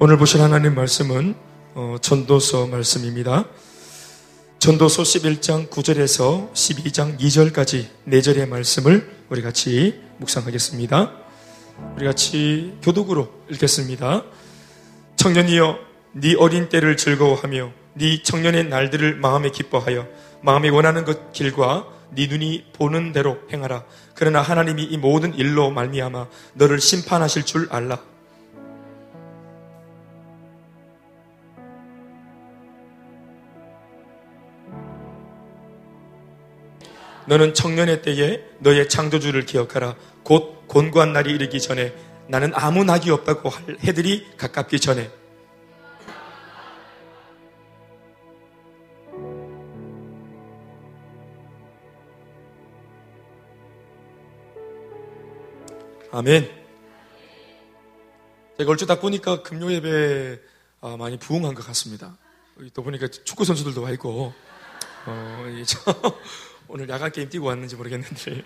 오늘 보실 하나님 말씀은 어, 전도서 말씀입니다. 전도서 11장 9절에서 12장 2절까지 4절의 말씀을 우리 같이 묵상하겠습니다. 우리 같이 교독으로 읽겠습니다. 청년이여 네 어린 때를 즐거워하며 네 청년의 날들을 마음에 기뻐하여 마음에 원하는 것 길과 네 눈이 보는 대로 행하라. 그러나 하나님이 이 모든 일로 말미암아 너를 심판하실 줄 알라. 너는 청년의 때에 너의 창조주를 기억하라. 곧 곤고한 날이 이르기 전에 나는 아무 낙이 없다고 할 해들이 가깝기 전에 아멘. 제가 얼추 딱 보니까 금요 예배 아, 많이 부흥한 것 같습니다. 또 보니까 축구 선수들도 와 있고, 어, 오늘 야간 게임 뛰고 왔는지 모르겠는데,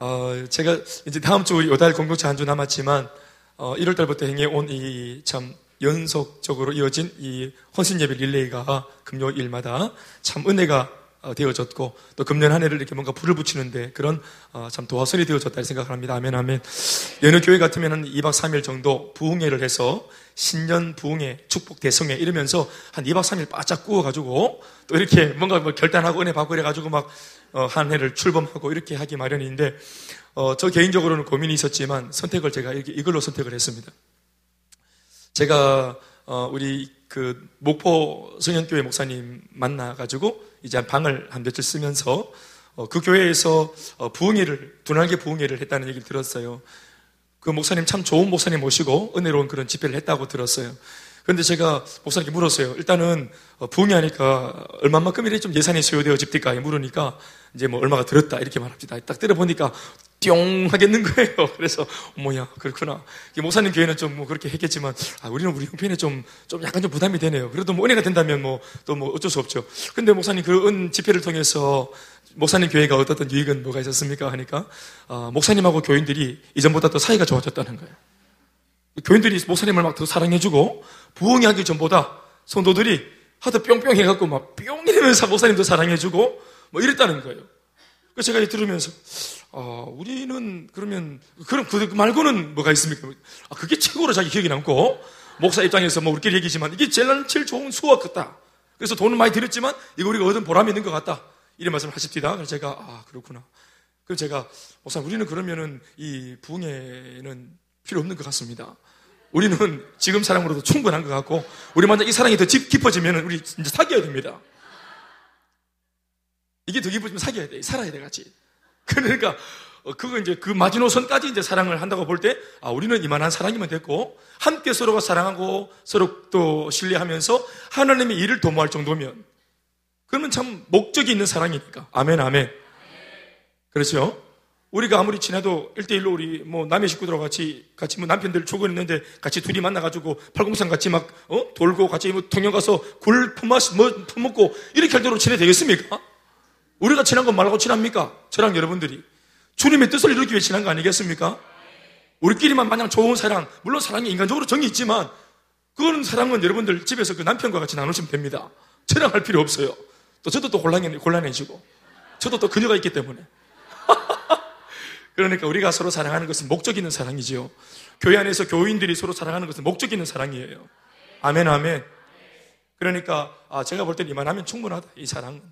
어, 제가 이제 다음 주 요달 공동체 한 주 남았지만, 어, 1월 달부터 행해 온 이 참 연속적으로 이어진 이 헌신 예배 릴레이가 금요일마다 참 은혜가 어, 되어졌고 또 금년 한 해를 이렇게 뭔가 불을 붙이는데 그런 어, 참 도화선이 되어졌다 생각합니다. 아멘 아멘. 여느 교회 같으면 한 2박 3일 정도 부흥회를 해서 신년 부흥회 축복 대성회 이러면서 한 2박 3일 바짝 구워 가지고 또 이렇게 뭔가 뭐 결단하고 은혜 받고 이래 가지고 막한 어, 해를 출범하고 이렇게 하기 마련인데 어, 저 개인적으로는 고민이 있었지만 선택을 제가 이걸로 선택을 했습니다. 제가 어, 우리 그 목포 성현교회 목사님 만나 가지고 이제 방을 한 며칠 쓰면서 어, 그 교회에서 어, 부흥회를 두날개 부흥회를 했다는 얘기를 들었어요. 그 목사님 참 좋은 목사님 모시고 은혜로운 그런 집회를 했다고 들었어요. 그런데 제가 목사님께 물었어요. 일단은 어, 부흥이 하니까 얼마만큼 이래 좀 예산이 소요되어 집니까? 물으니까 이제 뭐 얼마가 들었다 이렇게 말합니다. 딱 들어보니까 뿅 하겠는 거예요. 그래서 뭐야 그렇구나. 목사님 교회는 좀 뭐 그렇게 했겠지만 아, 우리는 우리 형편에 좀, 좀 약간 좀 부담이 되네요. 그래도 뭐 은혜가 된다면 뭐 또뭐 뭐 어쩔 수 없죠. 근데 목사님 그은 집회를 통해서 목사님 교회가 얻었던 유익은 뭐가 있었습니까? 하니까 어, 목사님하고 교인들이 이전보다 더 사이가 좋아졌다는 거예요. 교인들이 목사님을 막 더 사랑해주고 부흥이 하기 전보다 성도들이 하도 뿅뿅 해갖고 막 뿅 이러면서 목사님도 사랑해주고 뭐 이랬다는 거예요. 그래서 제가 들으면서 아, 우리는 그러면 그럼 그 말고는 뭐가 있습니까? 아, 그게 최고로 자기 기억이 남고 목사 입장에서 뭐 우리끼리 얘기지만 이게 제일 제일 좋은 수업 같다. 그래서 돈은 많이 들였지만 이거 우리가 얻은 보람이 있는 것 같다. 이런 말씀을 하십니다. 그래서 제가 아 그렇구나. 그래서 제가 목사 우리는 그러면은 이 부흥에는 필요 없는 것 같습니다. 우리는 지금 사랑으로도 충분한 것 같고, 우리 만약 이 사랑이 더 깊어지면 우리 이제 사귀어야 됩니다. 이게 더 깊어지면 사귀어야 돼. 살아야 돼, 같이. 그러니까, 어, 그거 이제 그 마지노선까지 이제 사랑을 한다고 볼 때, 아, 우리는 이만한 사랑이면 됐고, 함께 서로가 사랑하고 서로 또 신뢰하면서 하나님의 일을 도모할 정도면, 그러면 참 목적이 있는 사랑이니까. 아멘, 아멘. 그렇죠? 우리가 아무리 친해도 1대1로 우리 뭐 남의 식구들하고 같이 같이 뭐 남편들 죽어있는데 같이 둘이 만나가지고 팔공산 같이 막 어? 돌고 같이 뭐 동영 가서 굴 품마, 뭐, 품먹고 이렇게 할 때로 친해 되겠습니까? 우리가 친한 건 말고 친합니까? 저랑 여러분들이 주님의 뜻을 이루기 위해 친한 거 아니겠습니까? 우리끼리만 마냥 좋은 사랑 물론 사랑이 인간적으로 정이 있지만 그거는 사랑은 여러분들 집에서 그 남편과 같이 나누시면 됩니다. 저랑 할 필요 없어요. 또 저도 또 곤란해, 곤란해지고 저도 또 그녀가 있기 때문에 그러니까 우리가 서로 사랑하는 것은 목적 있는 사랑이지요. 교회 안에서 교인들이 서로 사랑하는 것은 목적 있는 사랑이에요. 아멘, 아멘. 그러니까 아, 제가 볼 때는 이만하면 충분하다. 이 사랑은.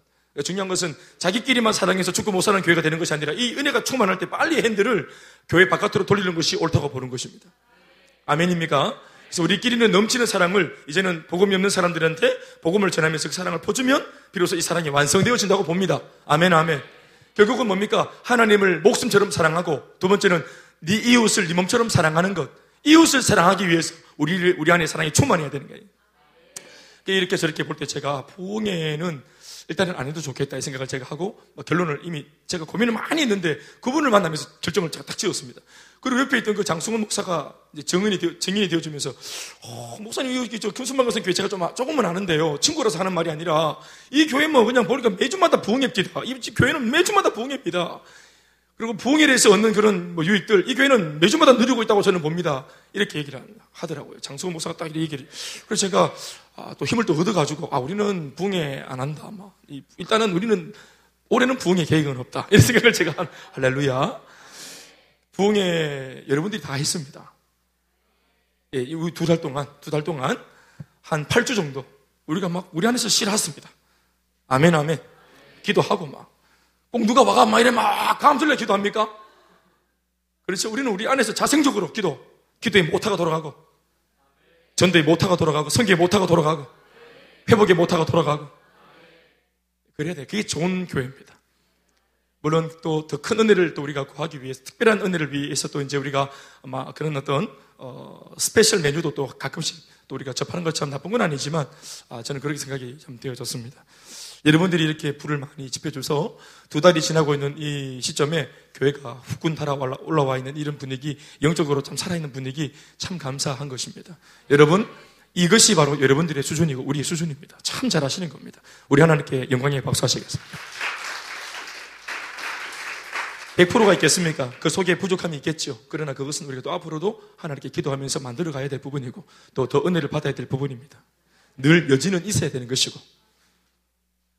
중요한 것은 자기끼리만 사랑해서 죽고 못 사는 교회가 되는 것이 아니라 이 은혜가 충만할 때 빨리 핸들을 교회 바깥으로 돌리는 것이 옳다고 보는 것입니다. 아멘입니까? 그래서 우리끼리는 넘치는 사랑을 이제는 복음이 없는 사람들한테 복음을 전하면서 그 사랑을 퍼주면 비로소 이 사랑이 완성되어진다고 봅니다. 아멘, 아멘. 결국은 뭡니까? 하나님을 목숨처럼 사랑하고 두 번째는 네 이웃을 네 몸처럼 사랑하는 것. 이웃을 사랑하기 위해서 우리 우리 안에 사랑이 충만해야 되는 거예요. 이렇게 저렇게 볼 때 제가 부흥회는 일단은 안 해도 좋겠다 이 생각을 제가 하고 뭐 결론을 이미 제가 고민을 많이 했는데 그분을 만나면서 결정을 제가 딱 지었습니다. 그리고 옆에 있던 그 장승훈 목사가 이제 정인이 되어, 정인이 되어주면서 어, 목사님 여기 저 금순만 같은 교회 제가 좀 조금은 아는데요. 친구라서 하는 말이 아니라 이 교회 뭐 그냥 보니까 매주마다 부흥회입니다. 이 교회는 매주마다 부흥회입니다. 그리고 부흥회에서 얻는 그런 뭐 유익들, 이 교회는 매주마다 누리고 있다고 저는 봅니다. 이렇게 얘기를 하더라고요. 장수호 목사가 딱 이렇게 얘기를. 그래서 제가 아, 또 힘을 또 얻어가지고, 아, 우리는 부흥회 안 한다. 막. 일단은 우리는 올해는 부흥회 계획은 없다. 이런 생각을 제가, 할렐루야. 부흥회 여러분들이 다 했습니다. 예, 두 달 동안, 두 달 동안 한 8주 정도 우리가 막 우리 안에서 싫어했습니다. 아멘, 아멘. 기도하고 막. 꼭 누가 와가 막 이래 막 감술래 기도합니까? 그렇죠. 우리는 우리 안에서 자생적으로 기도, 기도에 못하가 돌아가고, 전도에 못하가 돌아가고, 성경에 못하가 돌아가고, 회복에 못하가 돌아가고. 그래야 돼. 그게 좋은 교회입니다. 물론 또 더 큰 은혜를 또 우리가 구하기 위해서, 특별한 은혜를 위해서 또 이제 우리가 아마 그런 어떤, 어, special 메뉴도 또 가끔씩 또 우리가 접하는 것처럼 나쁜 건 아니지만, 아, 저는 그렇게 생각이 좀 되어졌습니다. 여러분들이 이렇게 불을 많이 지펴줘서 두 달이 지나고 있는 이 시점에 교회가 후끈 달아 올라와 있는 이런 분위기, 영적으로 참 살아있는 분위기 참 감사한 것입니다. 여러분, 이것이 바로 여러분들의 수준이고 우리의 수준입니다. 참 잘하시는 겁니다. 우리 하나님께 영광의 박수 하시겠습니다. 100%가 있겠습니까? 그 속에 부족함이 있겠죠. 그러나 그것은 우리가 또 앞으로도 하나님께 기도하면서 만들어 가야 될 부분이고 또 더 은혜를 받아야 될 부분입니다. 늘 여지는 있어야 되는 것이고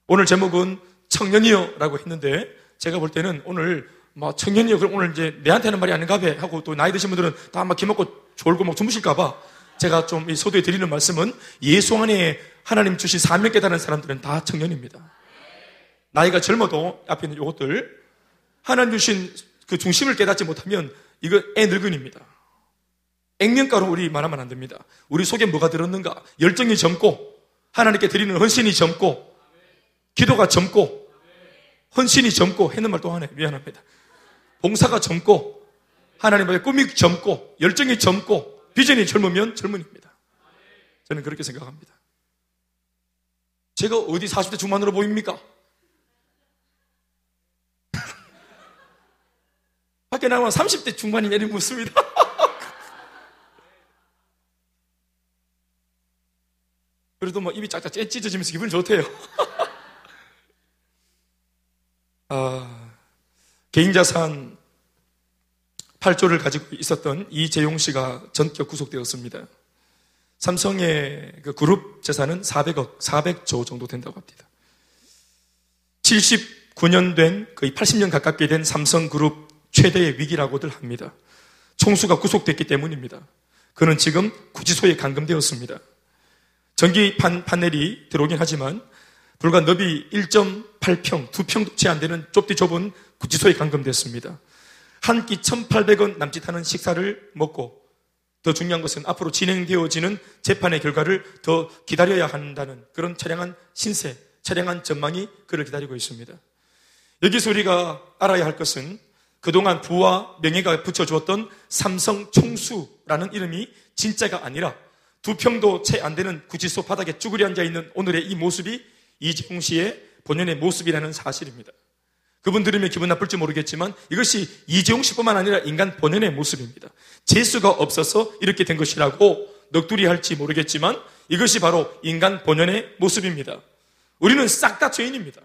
오늘 제목은 청년이요라고 했는데 제가 볼 때는 오늘 뭐 청년이요 그럼 오늘 이제 내한테는 말이 아닌가 봐 하고 또 나이 드신 분들은 다 막 기먹고 졸고 막 주무실까 봐 제가 좀 소도에 드리는 말씀은 예수 안에 하나님 주신 사명 깨달은 사람들은 다 청년입니다. 나이가 젊어도 앞에 있는 이것들 하나님 주신 그 중심을 깨닫지 못하면 이거 애 늙은입니다. 액면가로 우리 말하면 안 됩니다. 우리 속에 뭐가 들었는가? 열정이 젊고 하나님께 드리는 헌신이 젊고 기도가 젊고 헌신이 젊고 했는 말 또 하네. 미안합니다. 봉사가 젊고 하나님의 꿈이 젊고 열정이 젊고 비전이 젊으면 젊은입니다. 저는 그렇게 생각합니다. 제가 어디 40대 중반으로 보입니까? 밖에 나가면 30대 중반이 내린 묻습니다. 그래도 뭐 입이 짝짝 찢어지면서 기분이 좋대요. 아, 개인자산 8조를 가지고 있었던 이재용 씨가 전격 구속되었습니다. 삼성의 그 그룹 재산은 400억, 400조 정도 된다고 합니다. 79년 된 거의 80년 가깝게 된 삼성그룹 최대의 위기라고들 합니다. 총수가 구속됐기 때문입니다. 그는 지금 구치소에 감금되었습니다. 전기 판, 판넬이 들어오긴 하지만 불과 너비 1.8평, 2평도 채 안 되는 좁디 좁은 구치소에 감금됐습니다. 한 끼 1,800원 남짓하는 식사를 먹고 더 중요한 것은 앞으로 진행되어지는 재판의 결과를 더 기다려야 한다는 그런 차량한 신세, 차량한 전망이 그를 기다리고 있습니다. 여기서 우리가 알아야 할 것은 그동안 부와 명예가 붙여주었던 삼성 총수라는 이름이 진짜가 아니라 두 평도 채 안 되는 구치소 바닥에 쭈그리 앉아 있는 오늘의 이 모습이 이재용 씨의 본연의 모습이라는 사실입니다. 그분 들으면 기분 나쁠지 모르겠지만 이것이 이재용 씨뿐만 아니라 인간 본연의 모습입니다. 재수가 없어서 이렇게 된 것이라고 넋두리 할지 모르겠지만 이것이 바로 인간 본연의 모습입니다. 우리는 싹 다 죄인입니다.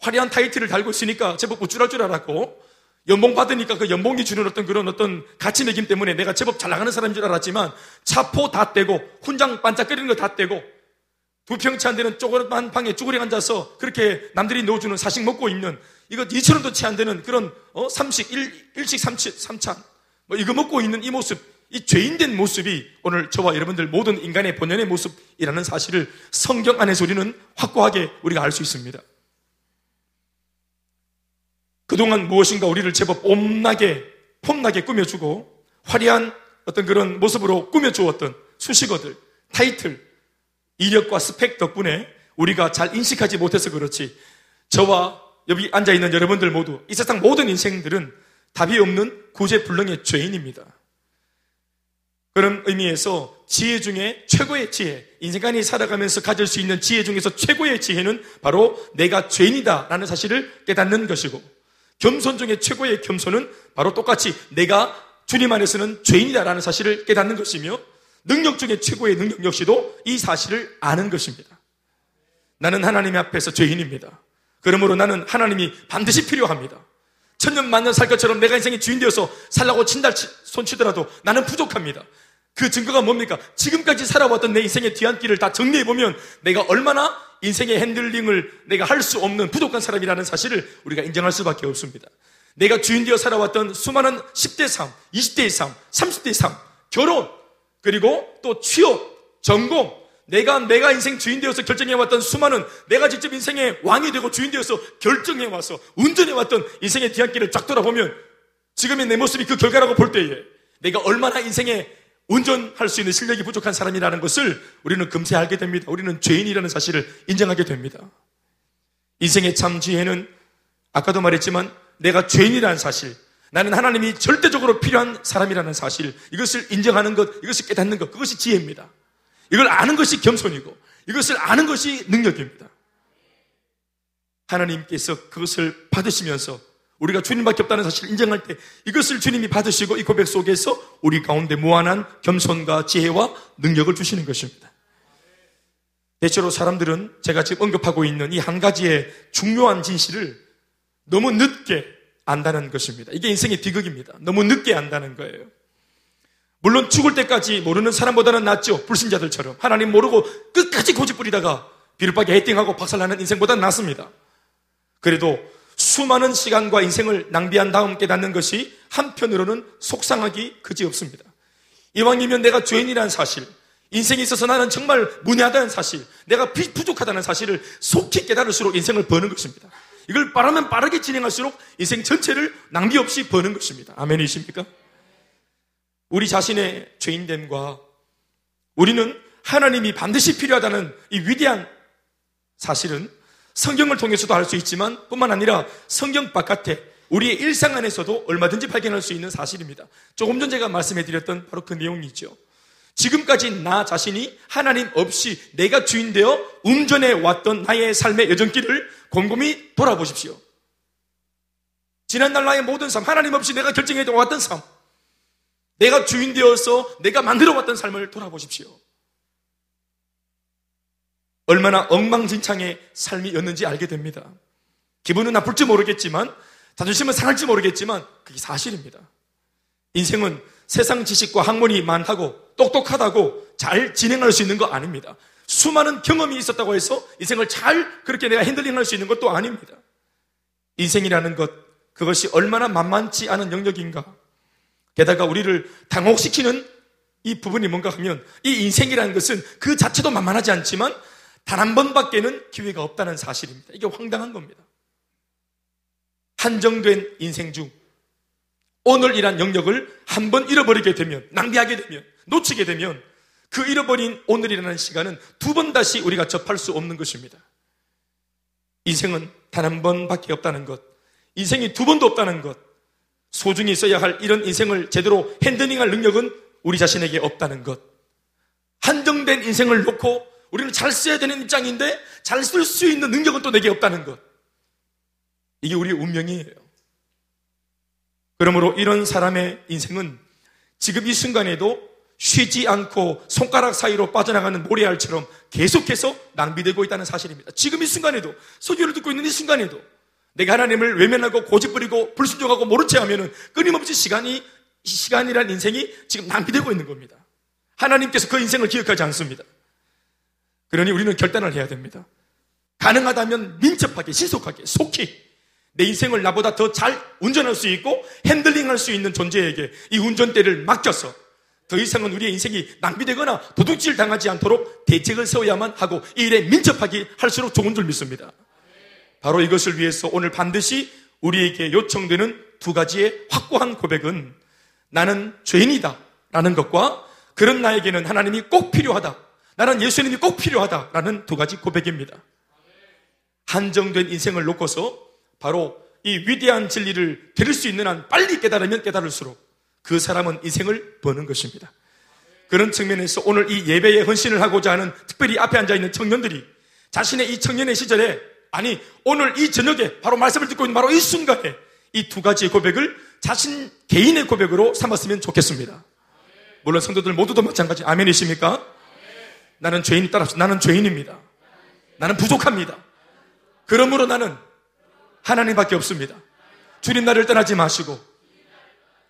화려한 타이틀을 달고 있으니까 제법 우쭐할 줄 알았고 연봉 받으니까 그 연봉이 주는 어떤 그런 어떤 가치 매김 때문에 내가 제법 잘 나가는 사람인 줄 알았지만 차포 다 떼고 훈장 반짝거리는 거 다 떼고 두 평치 안 되는 쪼그란 방에 쭈그리 앉아서 그렇게 남들이 넣어주는 사식 먹고 있는 이거 2천 원도 채 안 되는 그런 어? 삼식, 일, 일식 삼치, 삼찬 뭐 이거 먹고 있는 이 모습 이 죄인된 모습이 오늘 저와 여러분들 모든 인간의 본연의 모습이라는 사실을 성경 안에서 우리는 확고하게 우리가 알 수 있습니다. 그동안 무엇인가 우리를 제법 옴나게, 폼나게 꾸며주고 화려한 어떤 그런 모습으로 꾸며주었던 수식어들, 타이틀, 이력과 스펙 덕분에 우리가 잘 인식하지 못해서 그렇지 저와 여기 앉아있는 여러분들 모두 이 세상 모든 인생들은 답이 없는 구제불능의 죄인입니다. 그런 의미에서 지혜 중에 최고의 지혜, 인생간이 살아가면서 가질 수 있는 지혜 중에서 최고의 지혜는 바로 내가 죄인이다라는 사실을 깨닫는 것이고 겸손 중에 최고의 겸손은 바로 똑같이 내가 주님 안에서는 죄인이다라는 사실을 깨닫는 것이며 능력 중에 최고의 능력 역시도 이 사실을 아는 것입니다. 나는 하나님 앞에서 죄인입니다. 그러므로 나는 하나님이 반드시 필요합니다. 천년 만년 살 것처럼 내가 인생의 주인 되어서 살라고 친다 손치더라도 나는 부족합니다. 그 증거가 뭡니까? 지금까지 살아왔던 내 인생의 뒤안길을 다 정리해보면 내가 얼마나 인생의 handling을 내가 할 수 없는 부족한 사람이라는 사실을 우리가 인정할 수밖에 없습니다. 내가 주인 되어 살아왔던 수많은 10대 삶, 20대의 삶, 30대의 삶, 결혼, 그리고 또 취업, 전공, 내가 내가 인생 주인 되어서 결정해 왔던 수많은 내가 직접 인생의 왕이 되고 주인 되어서 결정해 와서 운전해 왔던 인생의 뒤안길을 쫙 돌아보면 지금의 내 모습이 그 결과라고 볼 때에 내가 얼마나 인생에 운전할 수 있는 실력이 부족한 사람이라는 것을 우리는 금세 알게 됩니다. 우리는 죄인이라는 사실을 인정하게 됩니다. 인생의 참 지혜는 아까도 말했지만 내가 죄인이라는 사실, 나는 하나님이 절대적으로 필요한 사람이라는 사실, 이것을 인정하는 것, 이것을 깨닫는 것, 그것이 지혜입니다. 이걸 아는 것이 겸손이고, 이것을 아는 것이 능력입니다. 하나님께서 그것을 받으시면서 우리가 주님밖에 없다는 사실을 인정할 때 이것을 주님이 받으시고 이 고백 속에서 우리 가운데 무한한 겸손과 지혜와 능력을 주시는 것입니다. 대체로 사람들은 제가 지금 언급하고 있는 이 한 가지의 중요한 진실을 너무 늦게 안다는 것입니다. 이게 인생의 비극입니다. 너무 늦게 안다는 거예요. 물론 죽을 때까지 모르는 사람보다는 낫죠. 불신자들처럼. 하나님 모르고 끝까지 고집 부리다가 비를박에 헤딩하고 박살나는 인생보다는 낫습니다. 그래도 수많은 시간과 인생을 낭비한 다음 깨닫는 것이 한편으로는 속상하기 그지 없습니다. 이왕이면 내가 죄인이라는 사실, 인생에 있어서 나는 정말 무례하다는 사실, 내가 부족하다는 사실을 속히 깨달을수록 인생을 버는 것입니다. 이걸 빠르면 빠르게 진행할수록 인생 전체를 낭비 없이 버는 것입니다. 아멘이십니까? 우리 자신의 죄인됨과 우리는 하나님이 반드시 필요하다는 이 위대한 사실은 성경을 통해서도 알 수 있지만 뿐만 아니라 성경 바깥에 우리의 일상 안에서도 얼마든지 발견할 수 있는 사실입니다. 조금 전 제가 말씀해 드렸던 바로 그 내용이죠. 지금까지 나 자신이 하나님 없이 내가 주인 되어 운전해 왔던 나의 삶의 여정길을 곰곰이 돌아보십시오. 지난날 나의 모든 삶, 하나님 없이 내가 결정해 왔던 삶, 내가 주인 되어서 내가 만들어 왔던 삶을 돌아보십시오. 얼마나 엉망진창의 삶이었는지 알게 됩니다. 기분은 나쁠지 모르겠지만, 자존심은 상할지 모르겠지만, 그게 사실입니다. 인생은 세상 지식과 학문이 많다고, 똑똑하다고 잘 진행할 수 있는 거 아닙니다. 수많은 경험이 있었다고 해서 인생을 잘 그렇게 내가 handling 할 수 있는 것도 아닙니다. 인생이라는 것, 그것이 얼마나 만만치 않은 영역인가. 게다가 우리를 당혹시키는 이 부분이 뭔가 하면 이 인생이라는 것은 그 자체도 만만하지 않지만 단 한 번밖에는 기회가 없다는 사실입니다. 이게 황당한 겁니다. 한정된 인생 중 오늘이란 영역을 한 번 잃어버리게 되면, 낭비하게 되면, 놓치게 되면 그 잃어버린 오늘이라는 시간은 두 번 다시 우리가 접할 수 없는 것입니다. 인생은 단 한 번밖에 없다는 것, 인생이 두 번도 없다는 것, 소중히 써야 할 이런 인생을 제대로 핸드링할 능력은 우리 자신에게 없다는 것, 한정된 인생을 놓고 우리는 잘 써야 되는 입장인데 잘 쓸 수 있는 능력은 또 내게 없다는 것. 이게 우리의 운명이에요. 그러므로 이런 사람의 인생은 지금 이 순간에도 쉬지 않고 손가락 사이로 빠져나가는 모래알처럼 계속해서 낭비되고 있다는 사실입니다. 지금 이 순간에도 소리를 듣고 있는 이 순간에도 내가 하나님을 외면하고 고집부리고 불순종하고 모른 채 하면은 끊임없이 시간이 시간이란 인생이 지금 낭비되고 있는 겁니다. 하나님께서 그 인생을 기억하지 않습니다. 그러니 우리는 결단을 해야 됩니다. 가능하다면 민첩하게, 신속하게, 속히 내 인생을 나보다 더 잘 운전할 수 있고 핸들링 할 수 있는 존재에게 이 운전대를 맡겨서 더 이상은 우리의 인생이 낭비되거나 도둑질 당하지 않도록 대책을 세워야만 하고 이 일에 민첩하게 할수록 좋은 줄 믿습니다. 바로 이것을 위해서 오늘 반드시 우리에게 요청되는 두 가지의 확고한 고백은 나는 죄인이다 라는 것과 그런 나에게는 하나님이 꼭 필요하다 나는 예수님이 꼭 필요하다라는 두 가지 고백입니다. 한정된 인생을 놓고서 바로 이 위대한 진리를 들을 수 있는 한 빨리 깨달으면 깨달을수록 그 사람은 인생을 버는 것입니다. 그런 측면에서 오늘 이 예배에 헌신을 하고자 하는 특별히 앞에 앉아 있는 청년들이 자신의 이 청년의 시절에 아니 오늘 이 저녁에 바로 말씀을 듣고 있는 바로 이 순간에 이 두 가지의 고백을 자신 개인의 고백으로 삼았으면 좋겠습니다. 물론 성도들 모두도 마찬가지 아멘이십니까? 나는 죄인이 따라서 나는 죄인입니다. 나는 부족합니다. 그러므로 나는 하나님밖에 없습니다. 주님 나를 떠나지 마시고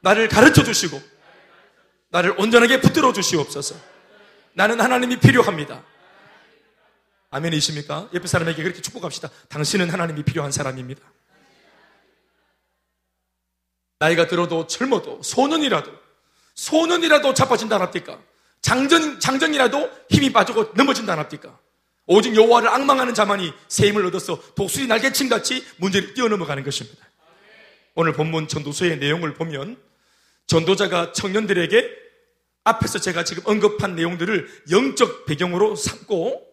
나를 가르쳐 주시고 나를 온전하게 붙들어 주시옵소서. 나는 하나님이 필요합니다. 아멘이십니까? 옆에 사람에게 그렇게 축복합시다. 당신은 하나님이 필요한 사람입니다. 나이가 들어도 젊어도 소년이라도 소년이라도 자빠진다 합니까? 장전 장전이라도 힘이 빠지고 넘어진다 합니까? 오직 여호와를 악망하는 자만이 새 힘을 얻어서 독수리 날개침 같이 문제를 뛰어넘어가는 것입니다. 오늘 본문 전도서의 내용을 보면 전도자가 청년들에게 앞에서 제가 지금 언급한 내용들을 영적 배경으로 삼고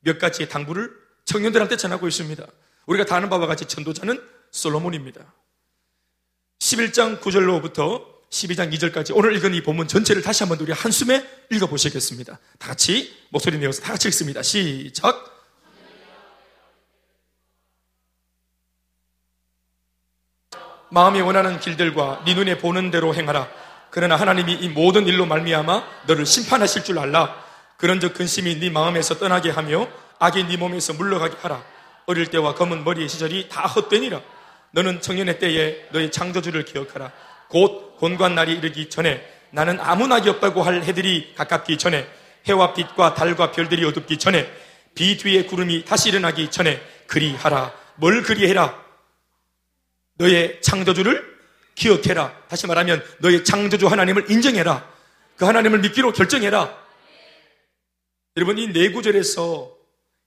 몇 가지의 당부를 청년들한테 전하고 있습니다. 우리가 다 아는 바와 같이 전도자는 솔로몬입니다. 11장 9절로부터 12장 2절까지 오늘 읽은 이 본문 전체를 다시 한번 우리 한숨에 읽어보시겠습니다. 다 같이 목소리 내어서 다 같이 읽습니다. 시작! 마음이 원하는 길들과 네 눈에 보는 대로 행하라. 그러나 하나님이 이 모든 일로 말미암아 너를 심판하실 줄 알라. 그런즉 근심이 네 마음에서 떠나게 하며 악이 네 몸에서 물러가게 하라. 어릴 때와 검은 머리의 시절이 다 헛되니라. 너는 청년의 때에 너의 창조주를 기억하라. 곧 곤관 날이 이르기 전에 나는 아무 낙이 없다고 할 해들이 가깝기 전에 해와 빛과 달과 별들이 어둡기 전에 비 뒤에 구름이 다시 일어나기 전에 그리하라. 뭘 그리해라? 너의 창조주를 기억해라. 다시 말하면 너의 창조주 하나님을 인정해라. 그 하나님을 믿기로 결정해라. 여러분 이 네 구절에서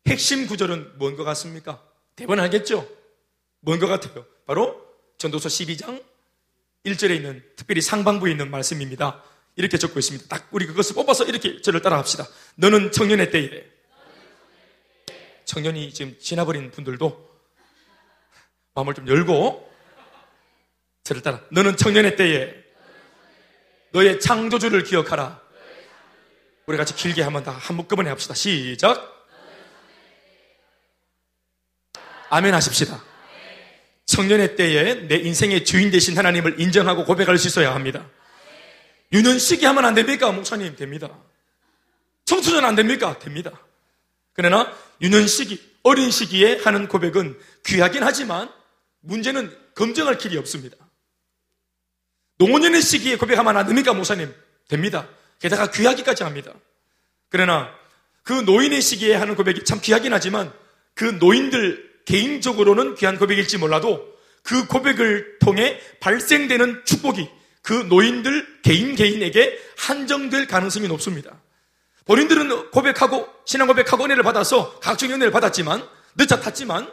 핵심 구절은 뭔 것 같습니까? 대번 알겠죠? 뭔 것 같아요? 바로 전도서 12장 1절에 있는 특별히 상반부에 있는 말씀입니다. 이렇게 적고 있습니다. 딱 우리 그것을 뽑아서 이렇게 저를 따라 합시다. 너는 청년의 때에 청년이 지금 지나버린 분들도 마음을 좀 열고 저를 따라. 너는 청년의 때에 너의 창조주를 기억하라. 우리 같이 길게 한번 다 한꺼번에 합시다. 시작. 아멘 하십시다. 청년의 때에 내 인생의 주인 되신 하나님을 인정하고 고백할 수 있어야 합니다. 유년 시기 하면 안 됩니까? 목사님, 됩니다. 청소년 안 됩니까? 됩니다. 그러나 유년 시기, 어린 시기에 하는 고백은 귀하긴 하지만 문제는 검증할 길이 없습니다. 노년의 시기에 고백하면 안 됩니까, 목사님? 됩니다. 게다가 귀하기까지 합니다. 그러나 그 노인의 시기에 하는 고백이 참 귀하긴 하지만 그 노인들 개인적으로는 귀한 고백일지 몰라도 그 고백을 통해 발생되는 축복이 그 노인들 개인 개인에게 한정될 가능성이 높습니다. 본인들은 고백하고 신앙 고백하고 은혜를 받아서 각종 은혜를 받았지만 늦어 탔지만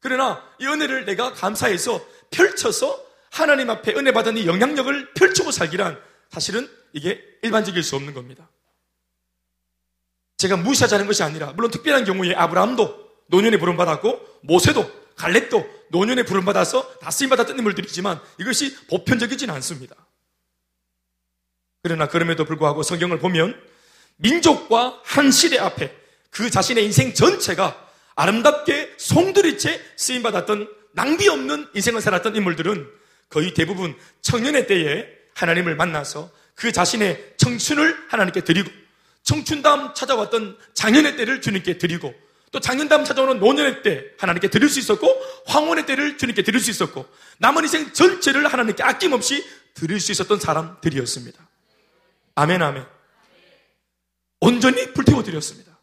그러나 이 은혜를 내가 감사해서 펼쳐서 하나님 앞에 은혜 받은 이 영향력을 펼치고 살기란 사실은 이게 일반적일 수 없는 겁니다. 제가 무시하자는 것이 아니라 물론 특별한 경우에 아브라함도 노년에 부름받았고 모세도 갈렙도 노년에 부름받아서 다 쓰임받았던 인물들이지만 이것이 보편적이진 않습니다. 그러나 그럼에도 불구하고 성경을 보면 민족과 한 시대 앞에 그 자신의 인생 전체가 아름답게 송두리째 쓰임받았던 낭비 없는 인생을 살았던 인물들은 거의 대부분 청년의 때에 하나님을 만나서 그 자신의 청춘을 하나님께 드리고 청춘 다음 찾아왔던 장년의 때를 주님께 드리고 또 장년 다음 찾아오는 노년의 때 하나님께 드릴 수 있었고 황혼의 때를 주님께 드릴 수 있었고 남은 인생 전체를 하나님께 아낌없이 드릴 수 있었던 사람들이었습니다. 아멘 아멘. 온전히 불태워 드렸습니다.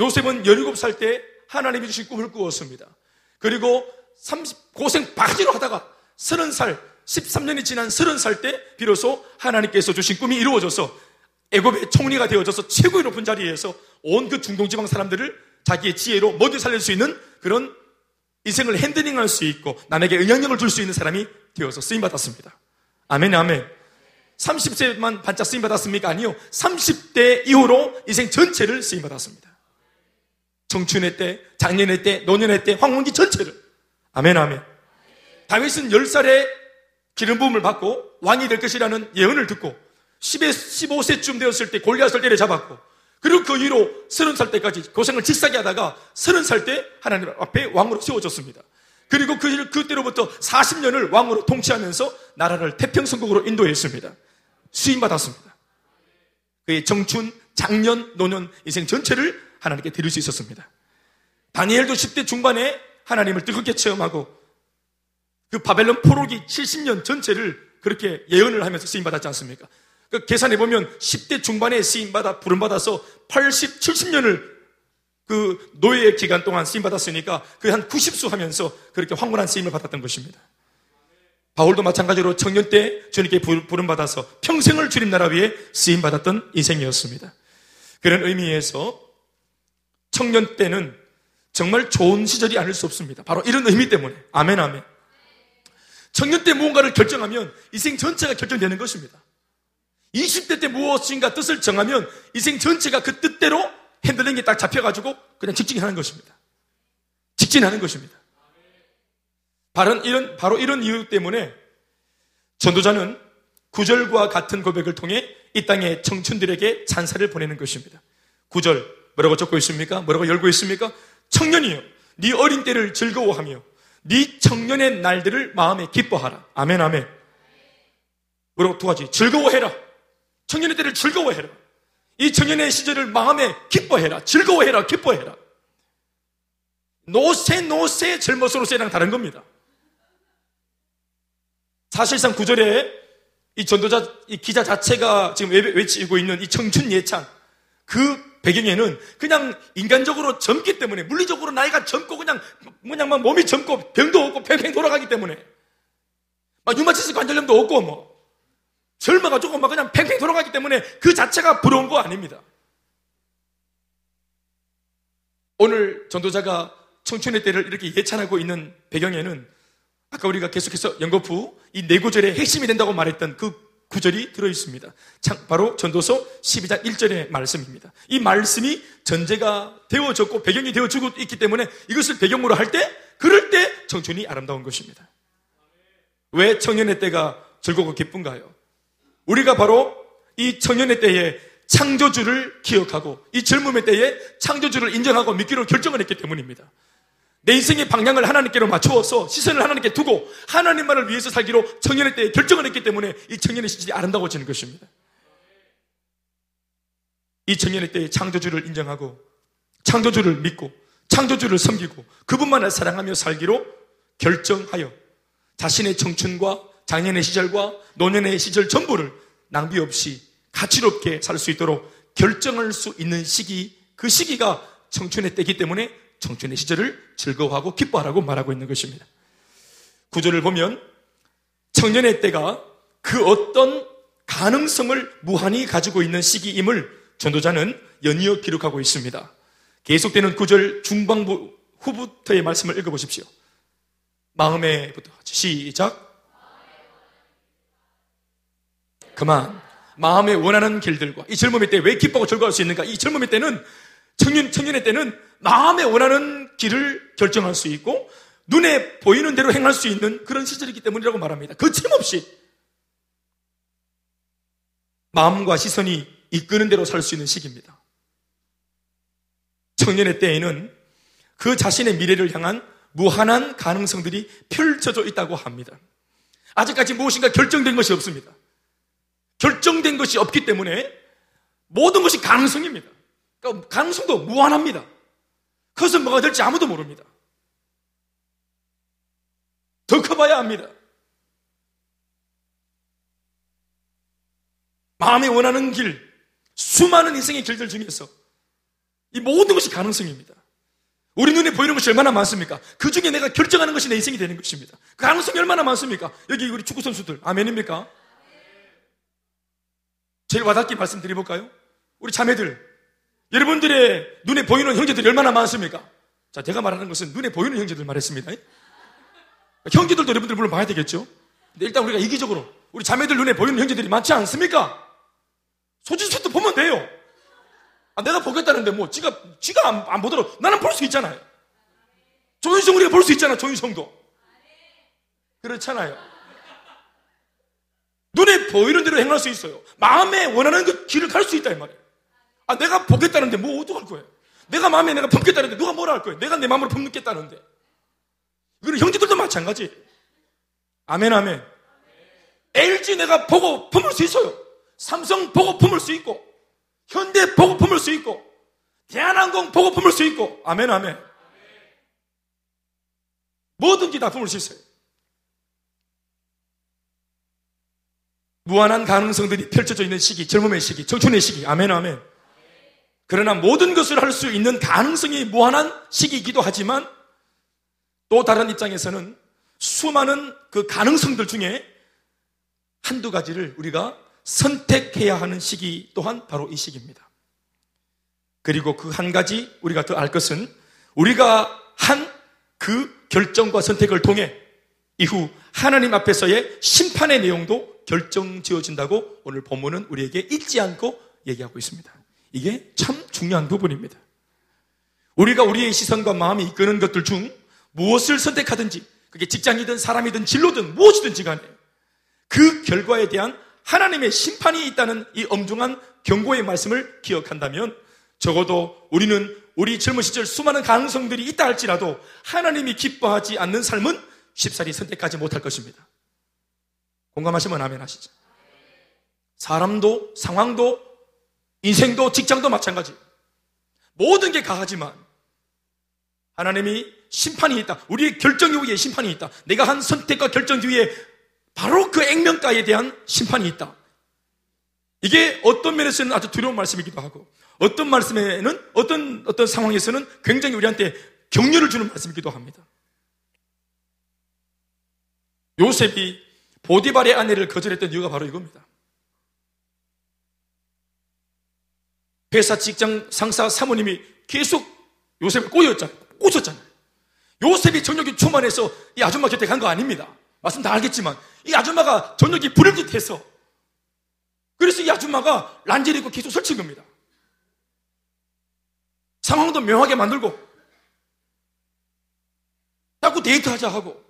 요셉은 17살 때 하나님이 주신 꿈을 꾸었습니다. 그리고 30, 고생 바지로 하다가 30살, 13년이 지난 30살 때 비로소 하나님께서 주신 꿈이 이루어져서 애굽의 총리가 되어져서 최고의 높은 자리에서 온 그 중동지방 사람들을 자기의 지혜로 모두 살릴 수 있는 그런 인생을 핸들링할 수 있고 남에게 영향력을 줄 수 있는 사람이 되어서 쓰임 받았습니다. 아멘, 아멘. 30세만 반짝 쓰임 받았습니까? 아니요. 30대 이후로 인생 전체를 쓰임 받았습니다. 청춘의 때, 작년의 때, 노년의 때, 황혼기 전체를. 아멘, 아멘. 다윗은 10살에 기름 부음을 받고 왕이 될 것이라는 예언을 듣고 10에 15세쯤 되었을 때 골리앗을 때려잡았고 그리고 그 이후로 30살 때까지 고생을 직사게 하다가 30살 때 하나님 앞에 왕으로 세워졌습니다. 그리고 그, 그때로부터 40년을 왕으로 통치하면서 나라를 태평성국으로 인도했습니다. 수임받았습니다. 그의 청춘, 장년, 노년, 인생 전체를 하나님께 드릴 수 있었습니다. 다니엘도 10대 중반에 하나님을 뜨겁게 체험하고 그 바벨론 포로기 70년 전체를 그렇게 예언을 하면서 쓰임 받았지 않습니까? 그 계산해 보면 10대 중반에 쓰임 받아 부름 받아서 80, 70년을 그 노예의 기간 동안 쓰임 받았으니까 그 한 90수 하면서 그렇게 황홀한 쓰임을 받았던 것입니다. 바울도 마찬가지로 청년 때 주님께 부름 받아서 평생을 주님 나라 위에 쓰임 받았던 인생이었습니다. 그런 의미에서 청년 때는 정말 좋은 시절이 아닐 수 없습니다. 바로 이런 의미 때문에. 아멘, 아멘. 청년 때 무언가를 결정하면 인생 전체가 결정되는 것입니다. 20대 때 무엇인가 뜻을 정하면 인생 전체가 그 뜻대로 핸들링이 딱 잡혀가지고 그냥 직진하는 것입니다. 직진하는 것입니다. 바로 이런, 바로 이런 이유 때문에 전도자는 구절과 같은 고백을 통해 이 땅의 청춘들에게 찬사를 보내는 것입니다. 구절 뭐라고 적고 있습니까? 뭐라고 열고 있습니까? 청년이요. 네 어린 때를 즐거워하며 네 청년의 날들을 마음에 기뻐하라. 아멘 아멘. 뭐라고 두 가지. 즐거워해라. 청년의 때를 즐거워해라. 이 청년의 시절을 마음에 기뻐해라. 즐거워해라. 기뻐해라. 노세 노세 젊어서 노세랑 다른 겁니다. 사실상 구절에 이 전도자, 이 기자 자체가 지금 외치고 있는 이 청춘 예찬, 그 배경에는 그냥 인간적으로 젊기 때문에, 물리적으로 나이가 젊고 그냥, 그냥 막 몸이 젊고 병도 없고 팽팽 돌아가기 때문에, 막 유마티스 관절염도 없고 뭐, 젊어가지고 막 그냥 팽팽 돌아가기 때문에 그 자체가 부러운 거 아닙니다. 오늘 전도자가 청춘의 때를 이렇게 예찬하고 있는 배경에는 아까 우리가 계속해서 연거푸 이 네 구절의 핵심이 된다고 말했던 그 구절이 들어 있습니다. 바로 전도서 12장 1절의 말씀입니다. 이 말씀이 전제가 되어졌고 배경이 되어지고 있기 때문에 이것을 배경으로 할 때, 그럴 때 청춘이 아름다운 것입니다. 왜 청년의 때가 즐겁고 기쁜가요? 우리가 바로 이 청년의 때에 창조주를 기억하고 이 젊음의 때에 창조주를 인정하고 믿기로 결정을 했기 때문입니다. 내 인생의 방향을 하나님께로 맞추어서 시선을 하나님께 두고 하나님만을 위해서 살기로 청년의 때에 결정을 했기 때문에 이 청년의 시절이 아름다워지는 것입니다. 이 청년의 때에 창조주를 인정하고 창조주를 믿고 창조주를 섬기고 그분만을 사랑하며 살기로 결정하여 자신의 청춘과 장년의 시절과 노년의 시절 전부를 낭비 없이 가치롭게 살 수 있도록 결정할 수 있는 시기 그 시기가 청춘의 때이기 때문에 청춘의 시절을 즐거워하고 기뻐하라고 말하고 있는 것입니다. 구절을 보면 청년의 때가 그 어떤 가능성을 무한히 가지고 있는 시기임을 전도자는 연이어 기록하고 있습니다. 계속되는 구절 중반부 후부터의 말씀을 읽어보십시오. 마음에부터 시작. 그만. 마음에 원하는 길들과 이 젊음의 때 왜 기뻐하고 즐거워할 수 있는가? 이 젊음의 때는 청년, 청년의 때는 마음에 원하는 길을 결정할 수 있고 눈에 보이는 대로 행할 수 있는 그런 시절이기 때문이라고 말합니다. 거침없이 마음과 시선이 이끄는 대로 살 수 있는 시기입니다. 청년의 때에는 그 자신의 미래를 향한 무한한 가능성들이 펼쳐져 있다고 합니다. 아직까지 무엇인가 결정된 것이 없습니다. 결정된 것이 없기 때문에 모든 것이 가능성입니다. 그러니까 가능성도 무한합니다. 그것은 뭐가 될지 아무도 모릅니다. 더 커봐야 합니다. 마음이 원하는 길, 수많은 인생의 길들 중에서 이 모든 것이 가능성입니다. 우리 눈에 보이는 것이 얼마나 많습니까? 그 중에 내가 결정하는 것이 내 인생이 되는 것입니다. 그 가능성이 얼마나 많습니까? 여기 우리 축구선수들, 아멘입니까? 제일 와닿게 말씀드려볼까요? 우리 자매들, 여러분들의 눈에 보이는 형제들이 얼마나 많습니까? 자, 제가 말하는 것은 눈에 보이는 형제들 말했습니다. 형제들도 여러분들 물론 봐야 되겠죠? 근데 일단 우리가 이기적으로 우리 자매들 눈에 보이는 형제들이 많지 않습니까? 소지서도 보면 돼요. 아, 내가 보겠다는데 뭐 지가 지가 안, 안 보더라도 나는 볼 수 있잖아요. 조인성 우리가 볼 수 있잖아. 조인성도 그렇잖아요. 눈에 보이는 대로 행할 수 있어요. 마음에 원하는 그 길을 갈 수 있다 이 말이에요. 아, 내가 보겠다는데 뭐 어떡할 거예요? 내가 마음에 내가 품겠다는데 누가 뭐라 할 거예요? 내가 내 마음으로 품겠다는데. 이거는 형제들도 마찬가지. 아멘, 아멘. LG 내가 보고 품을 수 있어요. 삼성 보고 품을 수 있고, 현대 보고 품을 수 있고, 대한항공 보고 품을 수 있고, 아멘, 아멘. 뭐든지 다 품을 수 있어요. 무한한 가능성들이 펼쳐져 있는 시기, 젊음의 시기, 청춘의 시기. 아멘, 아멘. 그러나 모든 것을 할 수 있는 가능성이 무한한 시기이기도 하지만 또 다른 입장에서는 수많은 그 가능성들 중에 한두 가지를 우리가 선택해야 하는 시기 또한 바로 이 시기입니다. 그리고 그 한 가지 우리가 더 알 것은 우리가 한 그 결정과 선택을 통해 이후 하나님 앞에서의 심판의 내용도 결정 지어진다고 오늘 본문은 우리에게 잊지 않고 얘기하고 있습니다. 이게 참 중요한 부분입니다. 우리가 우리의 시선과 마음이 이끄는 것들 중 무엇을 선택하든지 그게 직장이든 사람이든 진로든 무엇이든지 간에 그 결과에 대한 하나님의 심판이 있다는 이 엄중한 경고의 말씀을 기억한다면 적어도 우리는 우리 젊은 시절 수많은 가능성들이 있다 할지라도 하나님이 기뻐하지 않는 삶은 쉽사리 선택하지 못할 것입니다. 공감하시면 아멘 하시죠. 사람도, 상황도, 인생도, 직장도 마찬가지. 모든 게 가하지만 하나님이 심판이 있다. 우리의 결정 이후에 심판이 있다. 내가 한 선택과 결정 뒤에 바로 그 액면가에 대한 심판이 있다. 이게 어떤 면에서는 아주 두려운 말씀이기도 하고, 어떤 말씀에는, 어떤, 어떤 상황에서는 굉장히 우리한테 격려를 주는 말씀이기도 합니다. 요셉이 보디발의 아내를 거절했던 이유가 바로 이겁니다. 회사 직장 상사 사모님이 계속 요셉을 꼬였잖아요. 꼬셨잖아요. 요셉이 저녁에 주만해서 이 아줌마 곁에 간 거 아닙니다. 말씀 다 알겠지만 이 아줌마가 저녁에 불을 듯해서 그래서 이 아줌마가 란제를 입고 계속 설친 겁니다. 상황도 묘하게 만들고 자꾸 데이트하자 하고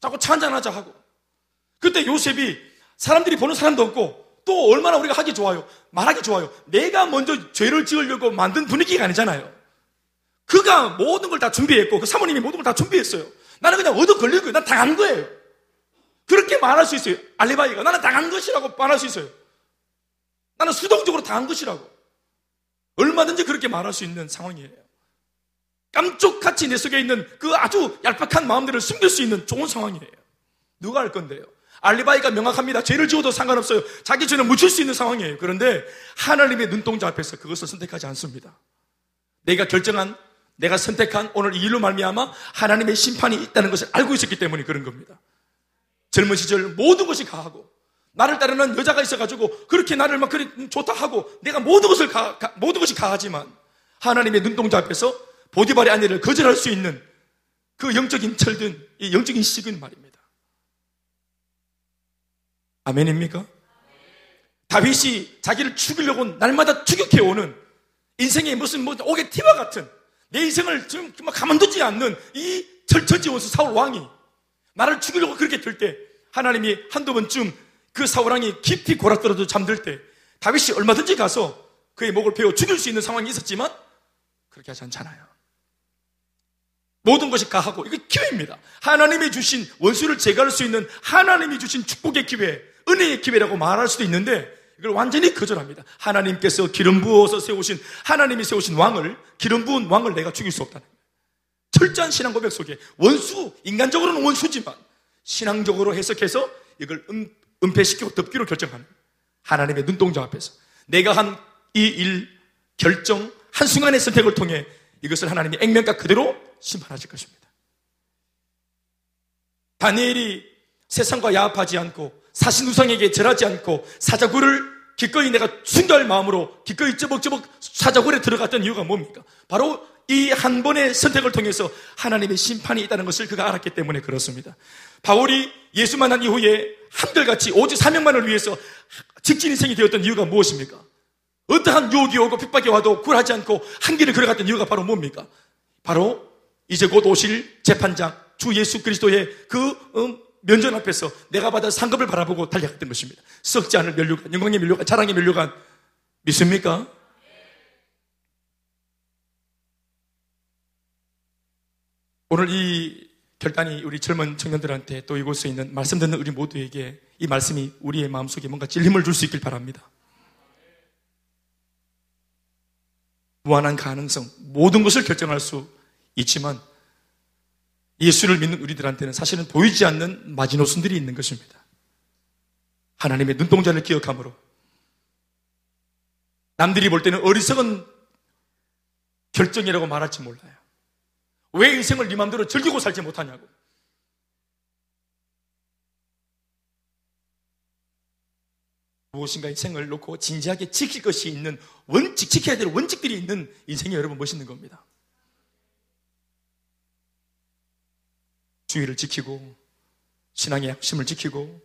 자꾸 차 한잔하자 하고 그때 요셉이 사람들이 보는 사람도 없고 또 얼마나 우리가 하기 좋아요 말하기 좋아요. 내가 먼저 죄를 지으려고 만든 분위기가 아니잖아요. 그가 모든 걸 다 준비했고 그 사모님이 모든 걸 다 준비했어요. 나는 그냥 얻어 걸릴 거예요. 난 당한 거예요. 그렇게 말할 수 있어요. 알리바이가 나는 당한 것이라고 말할 수 있어요. 나는 수동적으로 당한 것이라고. 얼마든지 그렇게 말할 수 있는 상황이에요. 깜짝같이 내 속에 있는 그 아주 얄팍한 마음들을 숨길 수 있는 좋은 상황이에요. 누가 할 건데요? 알리바이가 명확합니다. 죄를 지어도 상관없어요. 자기 죄는 묻힐 수 있는 상황이에요. 그런데 하나님의 눈동자 앞에서 그것을 선택하지 않습니다. 내가 결정한, 내가 선택한 오늘 이 일로 말미암아 하나님의 심판이 있다는 것을 알고 있었기 때문에 그런 겁니다. 젊은 시절 모든 것이 가하고 나를 따르는 여자가 있어가지고 그렇게 나를 막 그리 좋다 하고 내가 모든 것을 가, 가, 모든 것이 가하지만 하나님의 눈동자 앞에서 보디발의 아내를 거절할 수 있는 그 영적인 철든, 이 영적인 식은 말입니다. 아멘입니까? 다윗이 자기를 죽이려고 날마다 추격해오는 인생의 무슨 뭐 옥의 티와 같은 내 인생을 지금 가만두지 않는 이 철천지 원수 사울 왕이 나를 죽이려고 그렇게 될때 하나님이 한두 번쯤 그 사울 왕이 깊이 골아떨어져 잠들 때 다윗이 얼마든지 가서 그의 목을 베어 죽일 수 있는 상황이 있었지만 그렇게 하지 않잖아요. 모든 것이 가하고 이게 기회입니다. 하나님이 주신 원수를 제거할 수 있는 하나님이 주신 축복의 기회, 은혜의 기회라고 말할 수도 있는데 이걸 완전히 거절합니다. 하나님께서 기름 부어서 세우신 하나님이 세우신 왕을 기름 부은 왕을 내가 죽일 수 없다는 철저한 신앙 고백 속에 원수 인간적으로는 원수지만 신앙적으로 해석해서 이걸 음, 은폐시키고 덮기로 결정하는 하나님의 눈동자 앞에서 내가 한 이 일 결정 한순간의 선택을 통해 이것을 하나님이 액면가 그대로 심판하실 것입니다. 다니엘이 세상과 야합하지 않고 사신 우상에게 절하지 않고 사자굴을 기꺼이 내가 순결 마음으로 기꺼이 쩌벅쩌벅 사자굴에 들어갔던 이유가 뭡니까? 바로 이 한 번의 선택을 통해서 하나님의 심판이 있다는 것을 그가 알았기 때문에 그렇습니다. 바울이 예수 만난 이후에 한결같이 오직 사명만을 위해서 직진 인생이 되었던 이유가 무엇입니까? 어떠한 유혹이 오고 핍박이 와도 굴하지 않고 한 길을 걸어갔던 이유가 바로 뭡니까? 바로 이제 곧 오실 재판장 주 예수 그리스도의 그 음, 면전 앞에서 내가 받은 상급을 바라보고 달려갔던 것입니다. 썩지 않을 면류관, 영광의 면류관, 자랑의 면류관 믿습니까? 오늘 이 결단이 우리 젊은 청년들한테 또 이곳에 있는 말씀 듣는 우리 모두에게 이 말씀이 우리의 마음속에 뭔가 찔림을 줄 수 있길 바랍니다. 무한한 가능성, 모든 것을 결정할 수 있지만 예수를 믿는 우리들한테는 사실은 보이지 않는 마지노선들이 있는 것입니다. 하나님의 눈동자를 기억함으로 남들이 볼 때는 어리석은 결정이라고 말할지 몰라요. 왜 인생을 네 마음대로 즐기고 살지 못하냐고. 무엇인가 인생을 놓고 진지하게 지킬 것이 있는 원칙, 지켜야 될 원칙들이 있는 인생이 여러분 멋있는 겁니다. 주의를 지키고, 신앙의 약심을 지키고,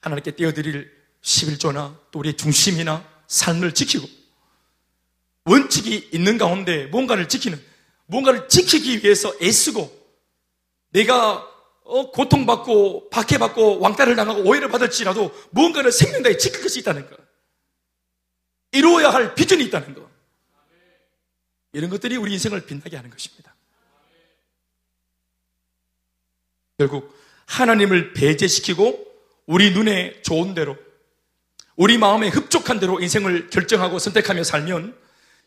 하나님께 떼어드릴 11조나 또 우리의 중심이나 삶을 지키고, 원칙이 있는 가운데 뭔가를 지키는, 뭔가를 지키기 위해서 애쓰고, 내가 어, 고통받고 박해받고 왕따를 당하고 오해를 받을지라도 무언가를 생명다에 지킬 것이 있다는 것. 이루어야 할 비전이 있다는 것. 이런 것들이 우리 인생을 빛나게 하는 것입니다. 결국 하나님을 배제시키고 우리 눈에 좋은 대로 우리 마음에 흡족한 대로 인생을 결정하고 선택하며 살면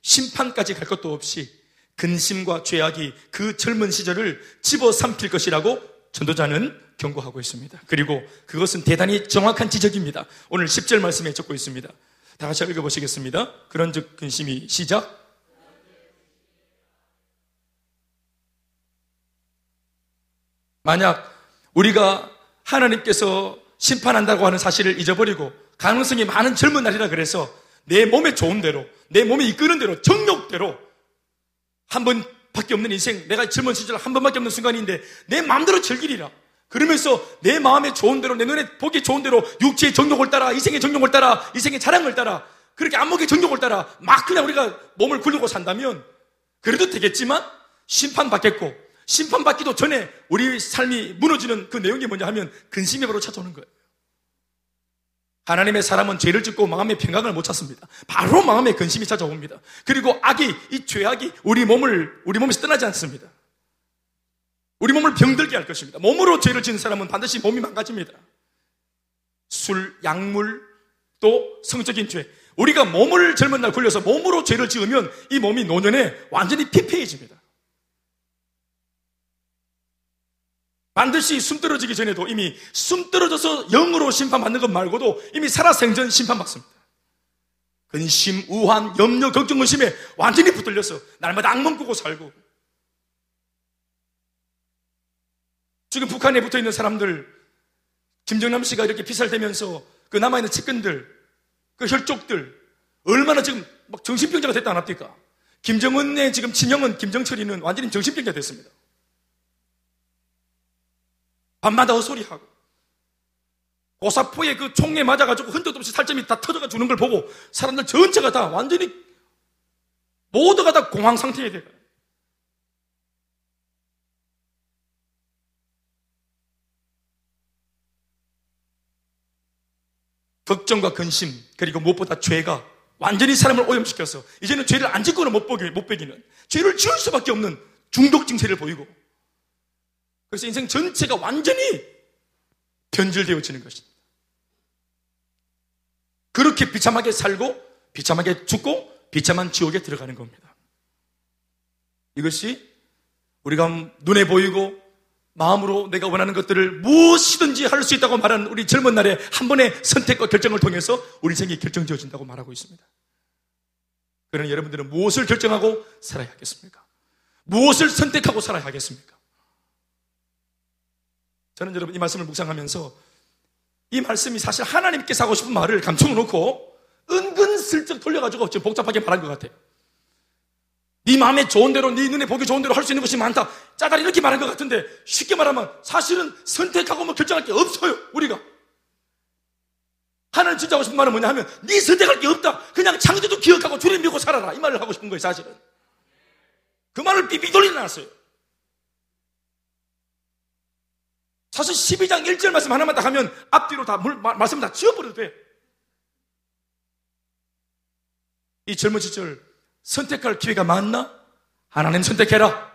심판까지 갈 것도 없이 근심과 죄악이 그 젊은 시절을 집어삼킬 것이라고 전도자는 경고하고 있습니다. 그리고 그것은 대단히 정확한 지적입니다. 오늘 10절 말씀에 적고 있습니다. 다 같이 읽어보시겠습니다. 그런 즉 근심이 시작. 만약 우리가 하나님께서 심판한다고 하는 사실을 잊어버리고 가능성이 많은 젊은 날이라 그래서 내 몸에 좋은 대로, 내 몸에 이끄는 대로, 정욕대로 한 번 밖에 없는 인생, 내가 젊은 시절 한 번밖에 없는 순간인데 내 마음대로 즐기리라. 그러면서 내 마음에 좋은 대로, 내 눈에 보기 좋은 대로 육체의 정욕을 따라, 이생의 정욕을 따라, 이생의 자랑을 따라, 그렇게 안목의 정욕을 따라 막 그냥 우리가 몸을 굴리고 산다면 그래도 되겠지만 심판받겠고 심판받기도 전에 우리 삶이 무너지는 그 내용이 뭐냐 하면 근심이 바로 찾아오는 거예요. 하나님의 사람은 죄를 짓고 마음의 평강을 못 찾습니다. 바로 마음의 근심이 찾아옵니다. 그리고 악이, 이 죄악이 우리 몸을, 우리 몸에서 떠나지 않습니다. 우리 몸을 병들게 할 것입니다. 몸으로 죄를 짓는 사람은 반드시 몸이 망가집니다. 술, 약물, 또 성적인 죄. 우리가 몸을 젊은 날 굴려서 몸으로 죄를 지으면 이 몸이 노년에 완전히 피폐해집니다. 반드시 숨 떨어지기 전에도 이미 숨 떨어져서 영으로 심판받는 것 말고도 이미 살아생전 심판받습니다. 근심, 우한, 염려, 걱정, 의심에 완전히 붙들려서 날마다 악몽 꾸고 살고 지금 북한에 붙어 있는 사람들 김정남 씨가 이렇게 피살되면서 그 남아있는 측근들 그 혈족들 얼마나 지금 막 정신병자가 됐다 안 합니까? 김정은의 지금 친형은 김정철이는 완전히 정신병자 됐습니다. 밤마다 헛소리하고 고사포에 그 총에 맞아가지고 흔적 없이 살점이 다 터져가 주는 걸 보고 사람들 전체가 다 완전히 모두가 다 공황 상태에 돼요. 걱정과 근심 그리고 무엇보다 죄가 완전히 사람을 오염시켜서 이제는 죄를 안 짓고는 못, 보기, 못 베기는 죄를 지을 수밖에 없는 중독 증세를 보이고 그래서 인생 전체가 완전히 변질되어지는 것입니다. 그렇게 비참하게 살고 비참하게 죽고 비참한 지옥에 들어가는 겁니다. 이것이 우리가 눈에 보이고 마음으로 내가 원하는 것들을 무엇이든지 할 수 있다고 말하는 우리 젊은 날에 한 번의 선택과 결정을 통해서 우리 생이 결정지어진다고 말하고 있습니다. 그러나 여러분들은 무엇을 결정하고 살아야 하겠습니까? 무엇을 선택하고 살아야 하겠습니까? 저는 여러분 이 말씀을 묵상하면서 이 말씀이 사실 하나님께서 하고 싶은 말을 감춰 놓고 은근슬쩍 돌려가지고 지금 복잡하게 말한 것 같아요. 네 마음에 좋은 대로, 네 눈에 보기 좋은 대로 할 수 있는 것이 많다. 짜다리 이렇게 말한 것 같은데 쉽게 말하면 사실은 선택하고 뭐 결정할 게 없어요. 우리가. 하나님 진짜 하고 싶은 말은 뭐냐 하면 네 선택할 게 없다. 그냥 창조도 기억하고 주님 믿고 살아라. 이 말을 하고 싶은 거예요, 사실은. 그 말을 삐삐 돌리놨어요. 사실 12장 1절 말씀 하나만 딱 하면 앞뒤로 다 물, 말씀 다 지워버려도 돼. 이 젊은 시절 선택할 기회가 많나? 하나님 선택해라.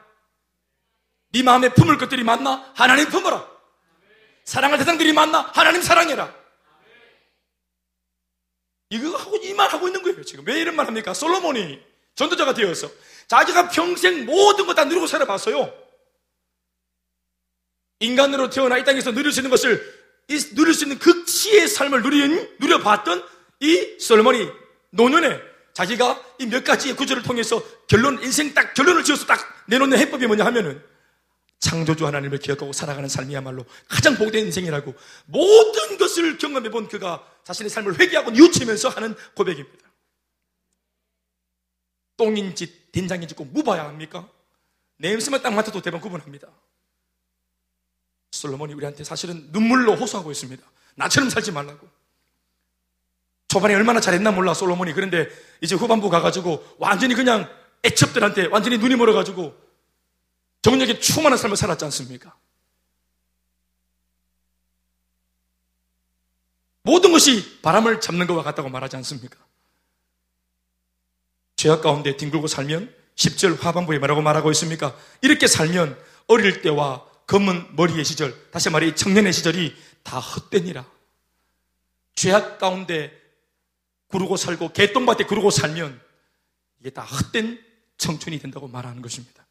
네 마음에 품을 것들이 많나? 하나님 품어라. 사랑할 대상들이 많나? 하나님 사랑해라. 이거 하고 이 말 하고 있는 거예요 지금 왜 이런 말 합니까? 솔로몬이 전도자가 되어서 자기가 평생 모든 거다 누리고 살아봤어요. 인간으로 태어나 이 땅에서 누릴 수 있는 것을 누릴 수 있는 그 시의 삶을 누린, 누려봤던 이 솔로몬이 노년에 자기가 이 몇 가지의 구절을 통해서 결론, 인생 딱 결론을 지어서 딱 내놓는 해법이 뭐냐 하면은 창조주 하나님을 기억하고 살아가는 삶이야말로 가장 복된 인생이라고 모든 것을 경험해 본 그가 자신의 삶을 회개하고 뉘우치면서 하는 고백입니다. 똥인지 된장인지 꼭 묵어야 합니까? 냄새만 딱 맡아도 대번 구분합니다. 솔로몬이 우리한테 사실은 눈물로 호소하고 있습니다. 나처럼 살지 말라고. 초반에 얼마나 잘했나 몰라 솔로몬이 그런데 이제 후반부 가가지고 완전히 그냥 애첩들한테 완전히 눈이 멀어가지고 정력에 충만한 삶을 살았지 않습니까? 모든 것이 바람을 잡는 것과 같다고 말하지 않습니까? 죄악 가운데 뒹굴고 살면 10절 하반부에 뭐라고 말하고 있습니까? 이렇게 살면 어릴 때와 검은 머리의 시절, 다시 말해 청년의 시절이 다 헛되니라. 죄악 가운데 구르고 살고 개똥밭에 구르고 살면 이게 다 헛된 청춘이 된다고 말하는 것입니다.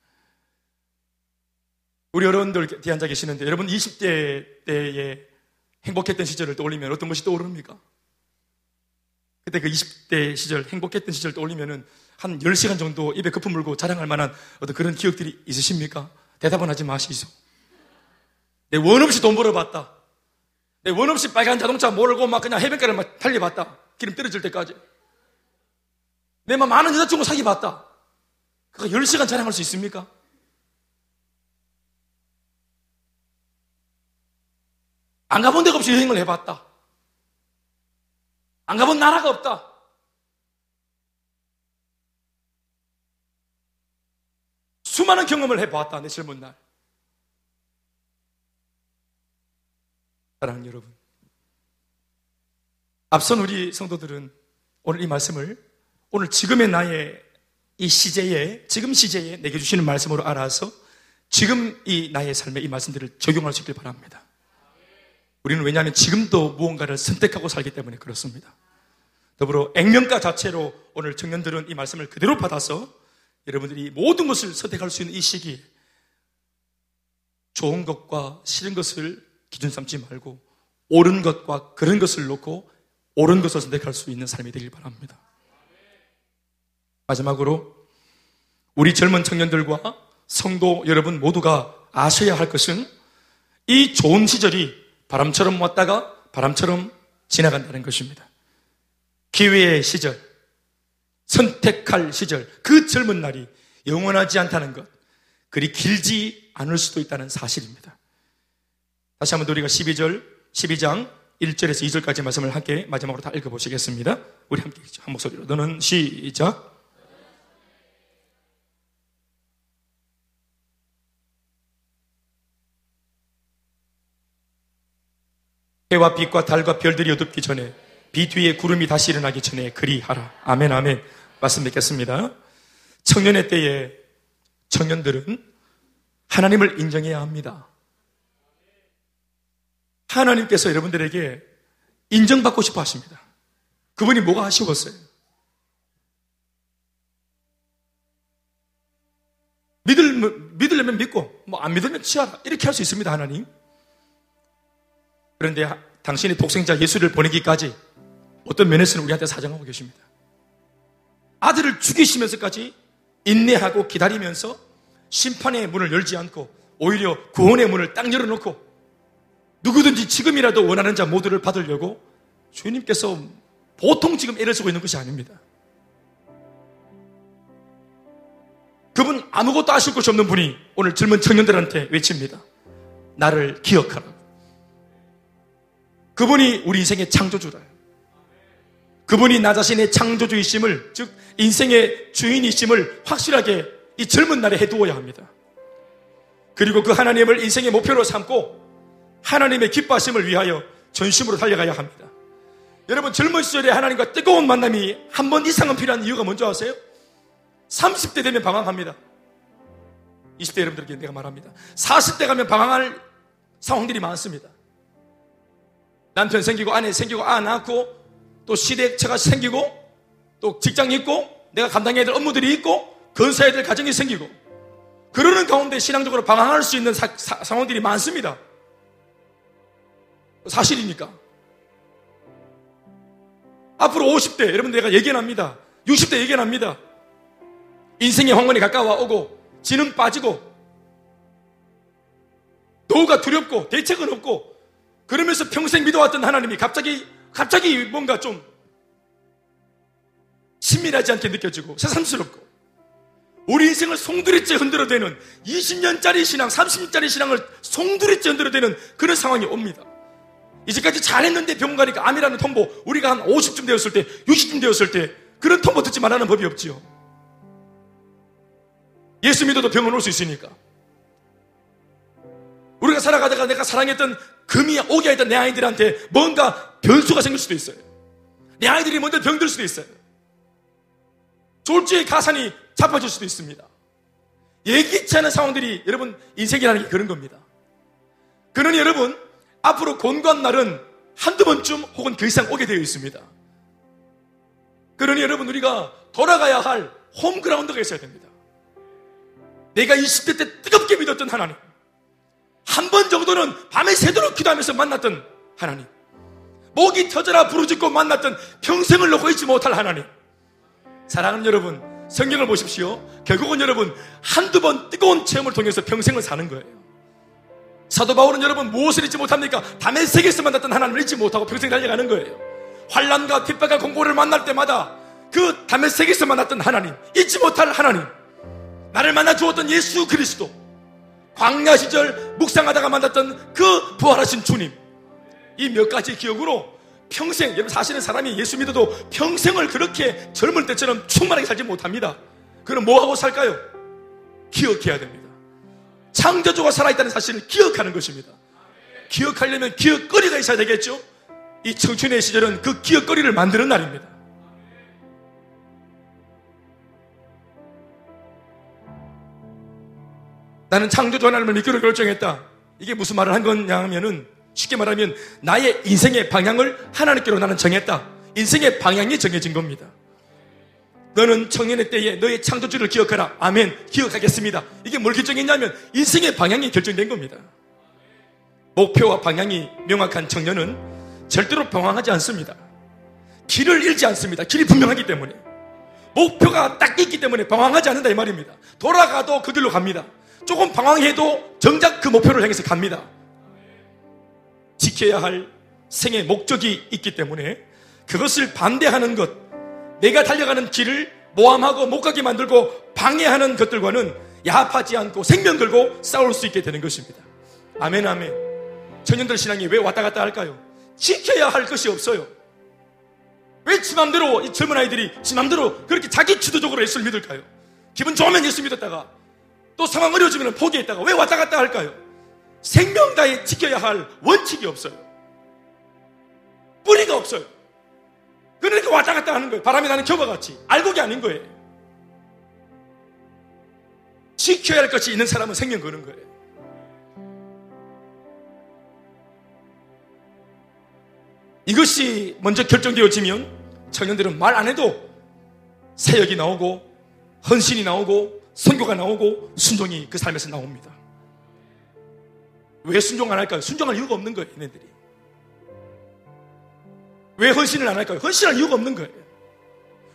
우리 여러분들 뒤에 앉아 계시는데 여러분 20대 때에 행복했던 시절을 떠올리면 어떤 것이 떠오릅니까? 그때 그 20대 시절 행복했던 시절 떠올리면은 한 10시간 정도 입에 거품 물고 자랑할 만한 어떤 그런 기억들이 있으십니까? 대답은 하지 마시소. 내 원 없이 돈 벌어봤다. 내 원 없이 빨간 자동차 몰고 막 그냥 해변가를 막 달려봤다. 기름 떨어질 때까지. 내 막 많은 여자친구 사귀봤다. 그거 10시간 자랑할 수 있습니까? 안 가본 데가 없이 여행을 해봤다. 안 가본 나라가 없다. 수많은 경험을 해보았다, 내 젊은 날. 사랑하는 여러분. 앞선 우리 성도들은 오늘 이 말씀을 오늘 지금의 나의 이 시제에, 지금 시제에 내게 주시는 말씀으로 알아서 지금 이 나의 삶에 이 말씀들을 적용할 수 있길 바랍니다. 우리는 왜냐하면 지금도 무언가를 선택하고 살기 때문에 그렇습니다. 더불어 액면가 자체로 오늘 청년들은 이 말씀을 그대로 받아서 여러분들이 모든 것을 선택할 수 있는 이 시기에 좋은 것과 싫은 것을 기준 삼지 말고 옳은 것과 그런 것을 놓고 옳은 것을 선택할 수 있는 삶이 되길 바랍니다. 마지막으로 우리 젊은 청년들과 성도 여러분 모두가 아셔야 할 것은 이 좋은 시절이 바람처럼 왔다가 바람처럼 지나간다는 것입니다. 기회의 시절, 선택할 시절, 그 젊은 날이 영원하지 않다는 것, 그리 길지 않을 수도 있다는 사실입니다. 다시 한번 우리가 12절, 12장 1절에서 2절까지 말씀을 함께 마지막으로 다 읽어보시겠습니다. 우리 함께 한 목소리로. 너는 시작. 해와 빛과 달과 별들이 어둡기 전에 비 뒤에 구름이 다시 일어나기 전에 그리하라. 아멘, 아멘. 말씀 뵙겠습니다. 청년의 때에 청년들은 하나님을 인정해야 합니다. 하나님께서 여러분들에게 인정받고 싶어 하십니다. 그분이 뭐가 아쉬웠어요? 믿을, 믿으려면 믿고, 뭐 안 믿으면 치하라. 이렇게 할 수 있습니다, 하나님. 그런데 당신의 독생자 예수를 보내기까지 어떤 면에서는 우리한테 사정하고 계십니다. 아들을 죽이시면서까지 인내하고 기다리면서 심판의 문을 열지 않고 오히려 구원의 문을 딱 열어놓고 누구든지 지금이라도 원하는 자 모두를 받으려고 주님께서 보통 지금 애를 쓰고 있는 것이 아닙니다. 그분 아무것도 아실 것이 없는 분이 오늘 젊은 청년들한테 외칩니다. 나를 기억하라. 그분이 우리 인생의 창조주다. 그분이 나 자신의 창조주이심을, 즉, 인생의 주인이심을 확실하게 이 젊은 날에 해두어야 합니다. 그리고 그 하나님을 인생의 목표로 삼고 하나님의 기뻐하심을 위하여 전심으로 달려가야 합니다. 여러분, 젊은 시절에 하나님과 뜨거운 만남이 한 번 이상은 필요한 이유가 뭔지 아세요? 30대 되면 방황합니다. 20대 여러분들에게 내가 말합니다. 40대 가면 방황할 상황들이 많습니다. 남편 생기고 아내 생기고 아 낳고 또 시대처가 생기고 또 직장이 있고 내가 감당해야 될 업무들이 있고 건사해야 될 가정이 생기고 그러는 가운데 신앙적으로 방황할 수 있는 사, 사, 상황들이 많습니다. 사실이니까. 앞으로 50대, 여러분 내가 예견합니다. 60대 예견합니다. 인생의 황혼이 가까워 오고, 지능 빠지고, 노후가 두렵고, 대책은 없고, 그러면서 평생 믿어왔던 하나님이 갑자기, 갑자기 뭔가 좀 친밀하지 않게 느껴지고, 새삼스럽고, 우리 인생을 송두리째 흔들어대는 20년짜리 신앙, 30년짜리 신앙을 송두리째 흔들어대는 그런 상황이 옵니다. 이제까지 잘했는데 병원 가니까 암이라는 통보, 우리가 한 50쯤 되었을 때, 60쯤 되었을 때, 그런 통보 듣지 말라는 법이 없지요. 예수 믿어도 병원 올 수 있으니까. 우리가 살아가다가 내가 사랑했던 금이 오게 했던 내 아이들한테 뭔가 변수가 생길 수도 있어요. 내 아이들이 먼저 병들 수도 있어요. 졸지의 가산이 잡아줄 수도 있습니다. 예기치 않은 상황들이 여러분 인생이라는 게 그런 겁니다. 그러니 여러분 앞으로 곤고한 날은 한두 번쯤 혹은 그 이상 오게 되어 있습니다. 그러니 여러분 우리가 돌아가야 할 홈그라운드가 있어야 됩니다. 내가 20대 때 뜨겁게 믿었던 하나님. 한 번 정도는 밤에 새도록 기도하면서 만났던 하나님. 목이 터져라 부르짖고 만났던 평생을 놓고 있지 못할 하나님. 사랑하는 여러분, 성경을 보십시오. 결국은 여러분, 한두 번 뜨거운 체험을 통해서 평생을 사는 거예요. 사도 바울은 여러분 무엇을 잊지 못합니까? 담의 세계에서 만났던 하나님을 잊지 못하고 평생 달려가는 거예요. 환란과 핍박과 공고를 만날 때마다 그 담의 세계에서 만났던 하나님, 잊지 못할 하나님, 나를 만나 주었던 예수 그리스도, 광야 시절 묵상하다가 만났던 그 부활하신 주님, 이 몇 가지 기억으로 평생, 여러분 사실은 사람이 예수 믿어도 평생을 그렇게 젊을 때처럼 충만하게 살지 못합니다. 그럼 뭐 하고 살까요? 기억해야 됩니다. 창조주가 살아있다는 사실을 기억하는 것입니다. 기억하려면 기억거리가 있어야 되겠죠? 이 청춘의 시절은 그 기억거리를 만드는 날입니다. 나는 창조주 하나님을 믿기로 결정했다. 이게 무슨 말을 한 거냐 하면은 쉽게 말하면 나의 인생의 방향을 하나님께로 나는 정했다. 인생의 방향이 정해진 겁니다. 너는 청년의 때에 너의 창조주를 기억하라. 아멘. 기억하겠습니다. 이게 뭘 결정했냐면 인생의 방향이 결정된 겁니다. 목표와 방향이 명확한 청년은 절대로 방황하지 않습니다. 길을 잃지 않습니다. 길이 분명하기 때문에. 목표가 딱 있기 때문에 방황하지 않는다 이 말입니다. 돌아가도 그 길로 갑니다. 조금 방황해도 정작 그 목표를 향해서 갑니다. 지켜야 할 생의 목적이 있기 때문에 그것을 반대하는 것, 내가 달려가는 길을 모함하고 못 가게 만들고 방해하는 것들과는 야합하지 않고 생명 걸고 싸울 수 있게 되는 것입니다. 아멘, 아멘. 청년들 신앙이 왜 왔다 갔다 할까요? 지켜야 할 것이 없어요. 왜 지맘대로 이 젊은 아이들이 지맘대로 그렇게 자기 주도적으로 예수를 믿을까요? 기분 좋으면 예수 믿었다가 또 상황 어려워지면 포기했다가 왜 왔다 갔다 할까요? 생명 다해 지켜야 할 원칙이 없어요. 뿌리가 없어요. 그러니까 왔다 갔다 하는 거예요. 바람이 나는 겨바 같이. 알곡이 아닌 거예요. 지켜야 할 것이 있는 사람은 생명 거는 거예요. 이것이 먼저 결정되어지면 청년들은 말 안 해도 사역이 나오고 헌신이 나오고 선교가 나오고 순종이 그 삶에서 나옵니다. 왜 순종 안 할까요? 순종할 이유가 없는 거예요, 얘네들이. 왜 헌신을 안 할까요? 헌신할 이유가 없는 거예요.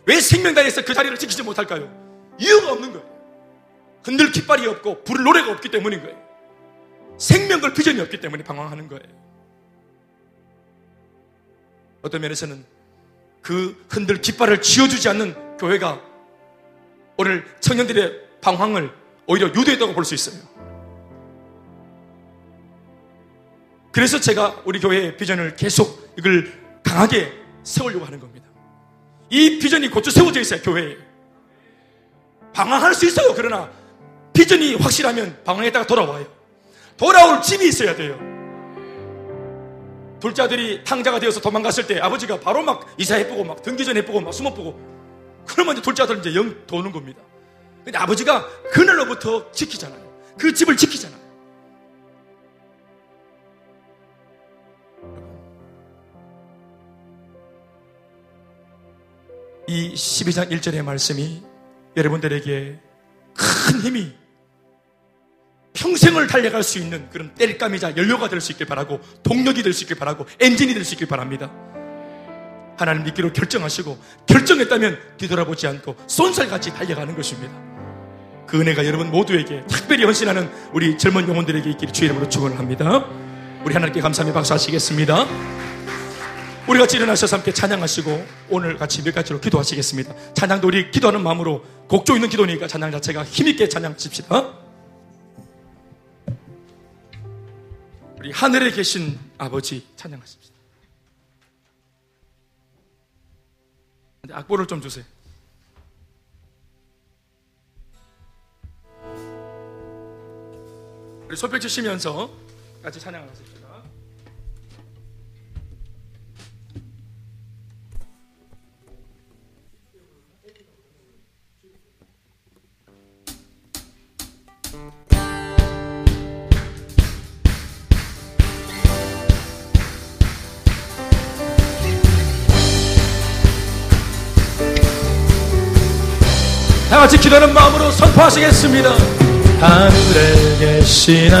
왜 생명당에서 그 자리를 지키지 못할까요? 이유가 없는 거예요. 흔들 깃발이 없고 부를 노래가 없기 때문인 거예요. 생명 걸 비전이 없기 때문에 방황하는 거예요. 어떤 면에서는 그 흔들 깃발을 쥐어주지 않는 교회가 오늘 청년들의 방황을 오히려 유도했다고 볼 수 있어요. 그래서 제가 우리 교회의 비전을 계속 이걸 강하게 세우려고 하는 겁니다. 이 비전이 고쳐 세워져 있어요, 교회에. 방황할 수 있어요. 그러나 비전이 확실하면 방황했다가 돌아와요. 돌아올 집이 있어야 돼요. 둘째 아들이 탕자가 되어서 도망갔을 때 아버지가 바로 막 이사해보고 막 등기전 해보고 막 숨어보고 그러면 이제 둘째 아들은 이제 영 도는 겁니다. 근데 아버지가 그날로부터 지키잖아요. 그 집을 지키잖아요. 이 12장 1절의 말씀이 여러분들에게 큰 힘이 평생을 달려갈 수 있는 그런 땔감이자 연료가 될 수 있길 바라고 동력이 될 수 있길 바라고 엔진이 될 수 있길 바랍니다. 하나님 믿기로 결정하시고 결정했다면 뒤돌아보지 않고 쏜살같이 달려가는 것입니다. 그 은혜가 여러분 모두에게 특별히 헌신하는 우리 젊은 영혼들에게 있기를 주의 이름으로 축원을 합니다. 우리 하나님께 감사하며 박수하시겠습니다. 우리 같이 일어나셔서 함께 찬양하시고 오늘 같이 몇 가지로 기도하시겠습니다. 찬양도 우리 기도하는 마음으로 곡조 있는 기도니까 찬양 자체가 힘있게 찬양하십시다. 우리 하늘에 계신 아버지 찬양하십시다. 악보를 좀 주세요. 우리 소표 치시면서 같이 찬양하십시 다. 다 같이 기도하는 마음으로 선포하시겠습니다. 하늘에 계신